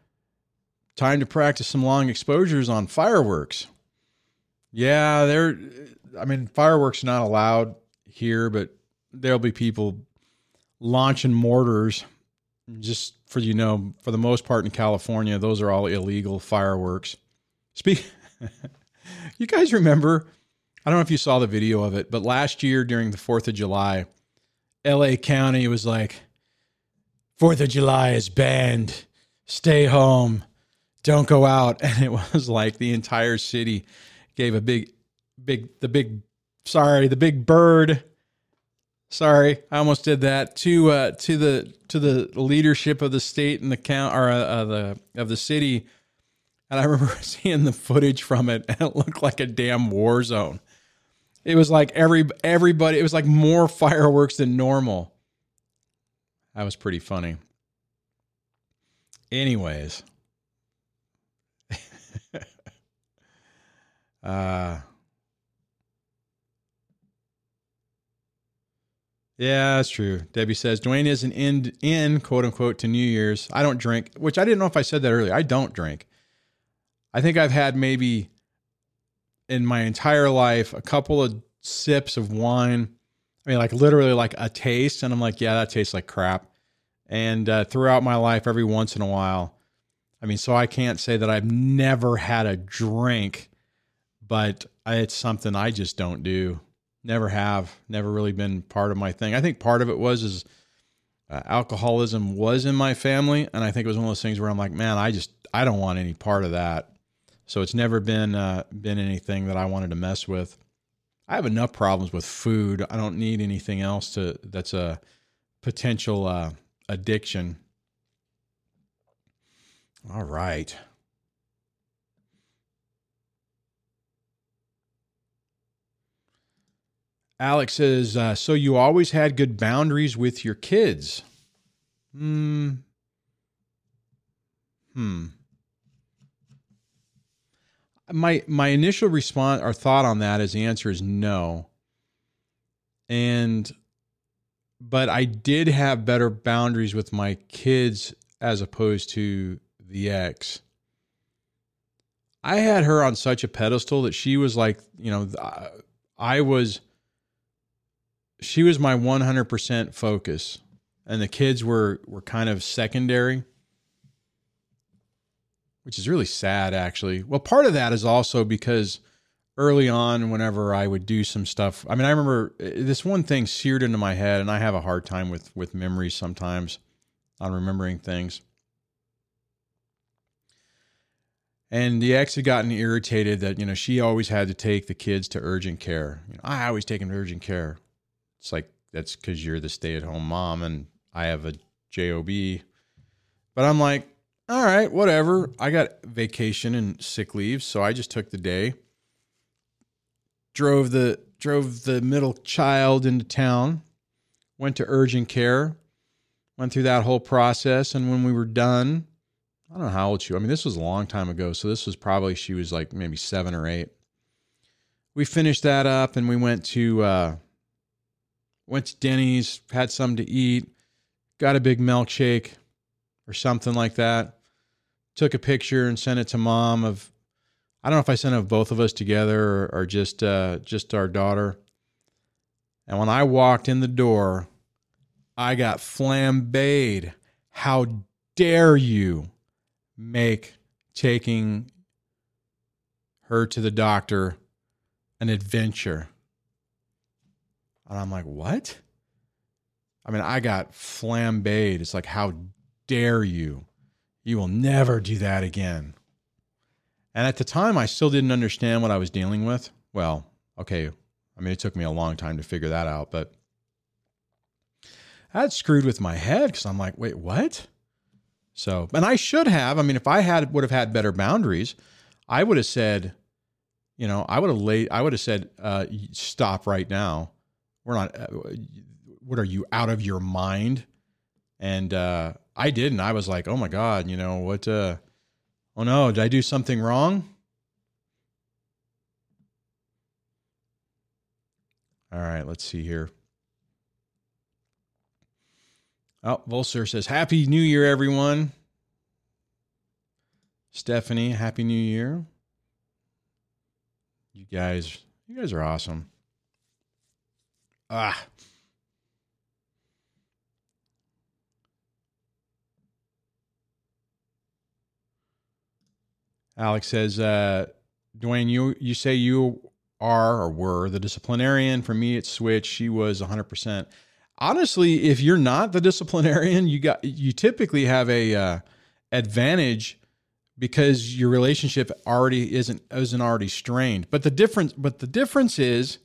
time to practice some long exposures on fireworks. Yeah, there. I mean, fireworks not allowed here, but there'll be people launching mortars. Just for you know, for the most part in California, those are all illegal fireworks. Speak. (laughs) you guys remember? I don't know if you saw the video of it, but last year during the Fourth of July, L.A. County was like, Fourth of July is banned stay home, don't go out. (laughs) And it was like the entire city gave a big, big, the big, sorry, the big bird. Sorry, I almost did that to uh, to the to the leadership of the state and the count or uh, uh, the of the city, and I (laughs) remember seeing the footage from it, and it looked like a damn war zone. It was like every everybody. It was like more (laughs) fireworks than normal. That was pretty funny. Anyways. (laughs) uh Yeah, that's true. Debbie says Dwayne is an end in quote unquote to New Year's. I don't drink, which I didn't know if I said that earlier. I don't drink. I think I've had maybe in my entire life a couple of sips of wine. I mean, like literally like a taste, and I'm like, yeah, that tastes like crap and uh, throughout my life, every once in a while. I mean, so I can't say that I've never had a drink, but it's something I just don't do. Never have. Never really been part of my thing. I think part of it was is uh, alcoholism was in my family, and I think it was one of those things where I'm like, man, I just I don't want any part of that. So it's never been uh, been anything that I wanted to mess with. I have enough problems with food. I don't need anything else to that's a potential uh, addiction. All right. Alex says, uh, so you always had good boundaries with your kids. Hmm. Hmm. My my initial response or thought on that is the answer is no. And but I did have better boundaries with my kids as opposed to the ex. I had her on such a pedestal that she was like, you know, I was, she was my 100% focus. And the kids were, were kind of secondary, which is really sad, actually. Well, part of that is also because early on whenever I would do some stuff. I mean, I remember uh, this one thing seared into my head and I have a hard time with with memories sometimes on remembering things. And the ex had gotten irritated that, you know, she always had to take the kids to urgent care. You know, I always take them to urgent care. It's like that's because you're the stay-at-home mom and I have a job. But I'm like, all right, whatever. I got vacation and sick leave, so I just took the day drove the drove the middle child into town, went to urgent care, went through that whole process, and when we were done, I don't know how old she. I mean, this was a long time ago, so this was probably she was like maybe seven or eight. We finished that up, and we went to uh, went to Denny's, had something to eat, got a big milkshake or something like that. Took a picture and sent it to mom of I don't know if I sent it of both of us together or, or just uh, just our daughter. And when I walked in the door, I got flambéed. How dare you make taking her to the doctor an adventure? And I'm like, what? I mean, I got flambéed. It's like, how dare you? You will never do that again. And at the time, I still didn't understand what I was dealing with. Well, okay. I mean, it took me a long time to figure that out, but that screwed with my head because I'm like, wait, what? So, and I should have. I mean, if I had would have had better boundaries, I would have said, you know, I would have laid. I would have said, uh, stop right now. We're not. Uh, what are you out of your mind? And uh, I didn't. I was like, oh my god, you know what? Uh, oh no, did I do something wrong? All right, let's see here. Oh, Volser says, Happy New Year, everyone. Stephanie, Happy New Year. You guys, you guys are awesome. Ah. Alex says, uh, Dwayne, you you say you are or were the disciplinarian. For me, it's Switch. She was 100% honestly, if you're not the disciplinarian, you got you typically have a uh, advantage because your relationship already isn't isn't already strained. But the difference but the difference is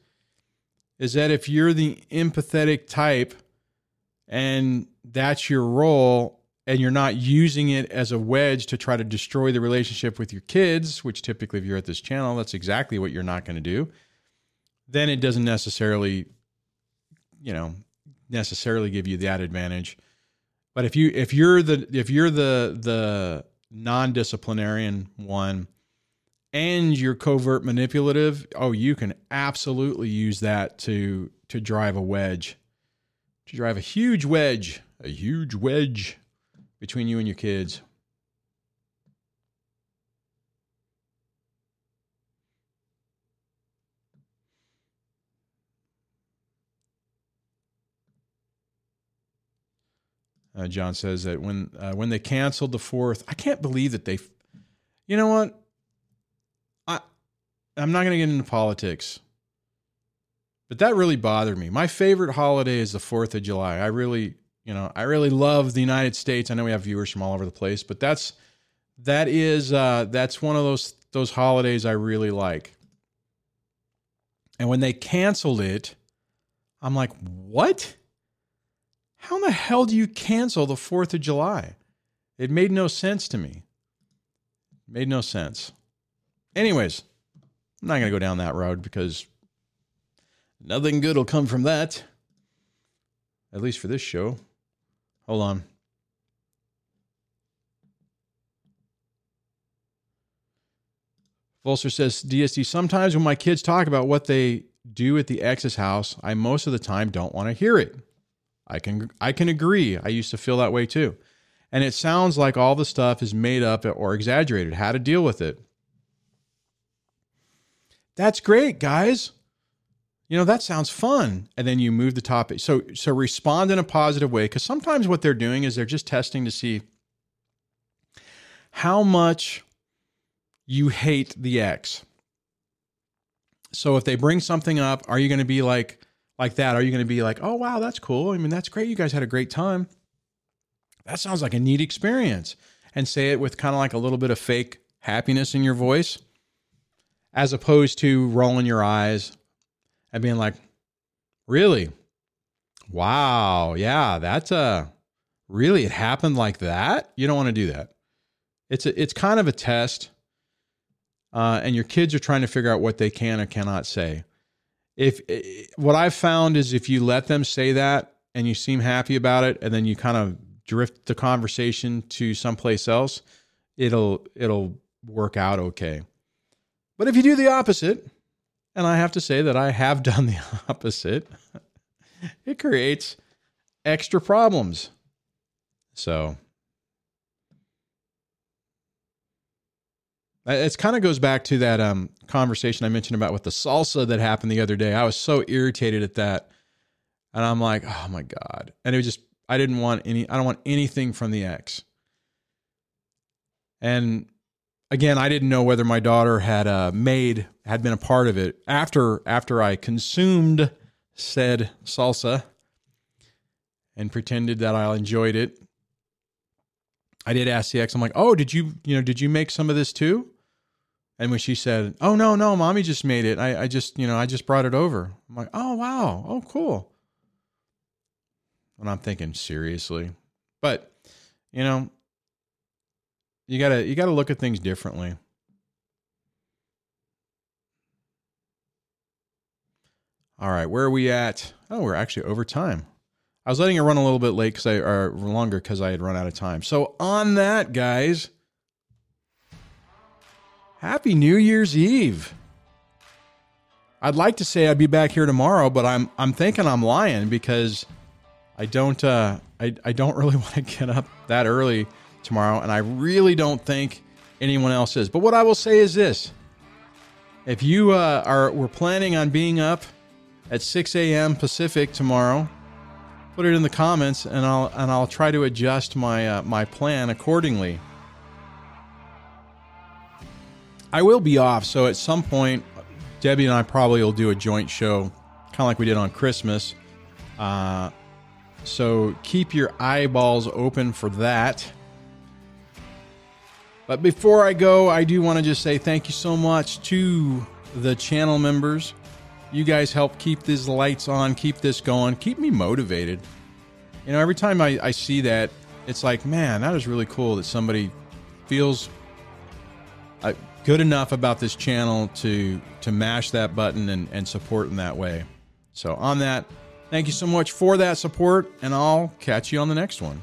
is that if you're the empathetic type and that's your role and you're not using it as a wedge to try to destroy the relationship with your kids, which typically if you're at this channel, that's exactly what you're not going to do, then it doesn't necessarily you know, necessarily give you that advantage. But if you if you're the if you're the the non-disciplinarian one and you're covert manipulative, oh, you can absolutely use that to to drive a wedge. To drive a huge wedge, a huge wedge between you and your kids. Uh, John says that when uh, when they canceled the fourth, I can't believe that they. You know what? I'm not going to get into politics, but that really bothered me. My favorite holiday is the Fourth of July. I really, you know, I really love the United States. I know we have viewers from all over the place, but that's that is uh, that's one of those those holidays I really like. And when they canceled it, I'm like, what? How in the hell do you cancel the 4th of July? It made no sense to me. Made no sense. Anyways, I'm not going to go down that road because nothing good will come from that. At least for this show. Hold on. Volser says, DSD, sometimes when my kids talk about what they do at the ex's house, I most of the time don't want to hear it. I can I can agree. I used to feel that way too. And it sounds like all the stuff is made up or exaggerated. How to deal with it. That's great, guys. You know, that sounds fun. And then you move the topic. So so respond in a positive way cuz sometimes what they're doing is they're just testing to see how much you hate the ex. So if they bring something up, are you going to be like like that, are you going to be like, oh, wow, that's cool? I mean, that's great. You guys had a great time. That sounds like a neat experience. And say it with kind of like a little bit of fake happiness in your voice, as opposed to rolling your eyes and being like, really? Wow. Yeah, that's a really, it happened like that. You don't want to do that. It's a, it's kind of a test. Uh, and your kids are trying to figure out what they can or cannot say if what I've found is if you let them say that and you seem happy about it, and then you kind of drift the conversation to someplace else, it'll it'll work out okay. But if you do the opposite, and I have to say that I have (laughs) done the opposite, it creates extra problems. So It kind of goes back to that um, conversation I mentioned about with the salsa that happened the other day. I was so irritated at that, and I'm like, oh my god! And it was just I didn't want any. I don't want anything from the ex. And again, I didn't know whether my daughter had uh, made had been a part of it after after I consumed said salsa and pretended that I enjoyed it. I did ask the ex, I'm like, oh, did you, you know, did you make some of this too? And when she said, oh, no, no, mommy just made it. I, I just, you know, I just brought it over. I'm like, oh, wow. Oh, cool. And I'm thinking, seriously. But, you know, you gotta you gotta look at things differently. All right, where are we at? Oh, we're actually over time. I was letting it run a little bit late because I or longer because I had run out of time. So on that, guys, happy New Year's Eve. I'd like to say I'd be back here tomorrow, but I'm I'm thinking I'm lying because I don't uh, I I don't really (laughs) want to get up that early tomorrow, and I really don't think anyone else is. But what I will say is this: if you uh, are were planning on being up at 6 a.m. Pacific tomorrow, put it in the comments, and I'll and I'll try to adjust my uh, my plan accordingly. I will be off, so at some point, Debbie and I probably will do a joint show, kind of like we did on Christmas. Uh, so keep your eyeballs open for that. But before I go, I do want to just say thank you so much to the channel members. You guys help keep these lights on, keep this going, keep me motivated. You know, every time I, I see that, it's like, man, that is really cool that somebody feels uh, good enough about this channel to to mash that button and, and support in that way. So on that, thank you so much for that support, and I'll catch you on the next one.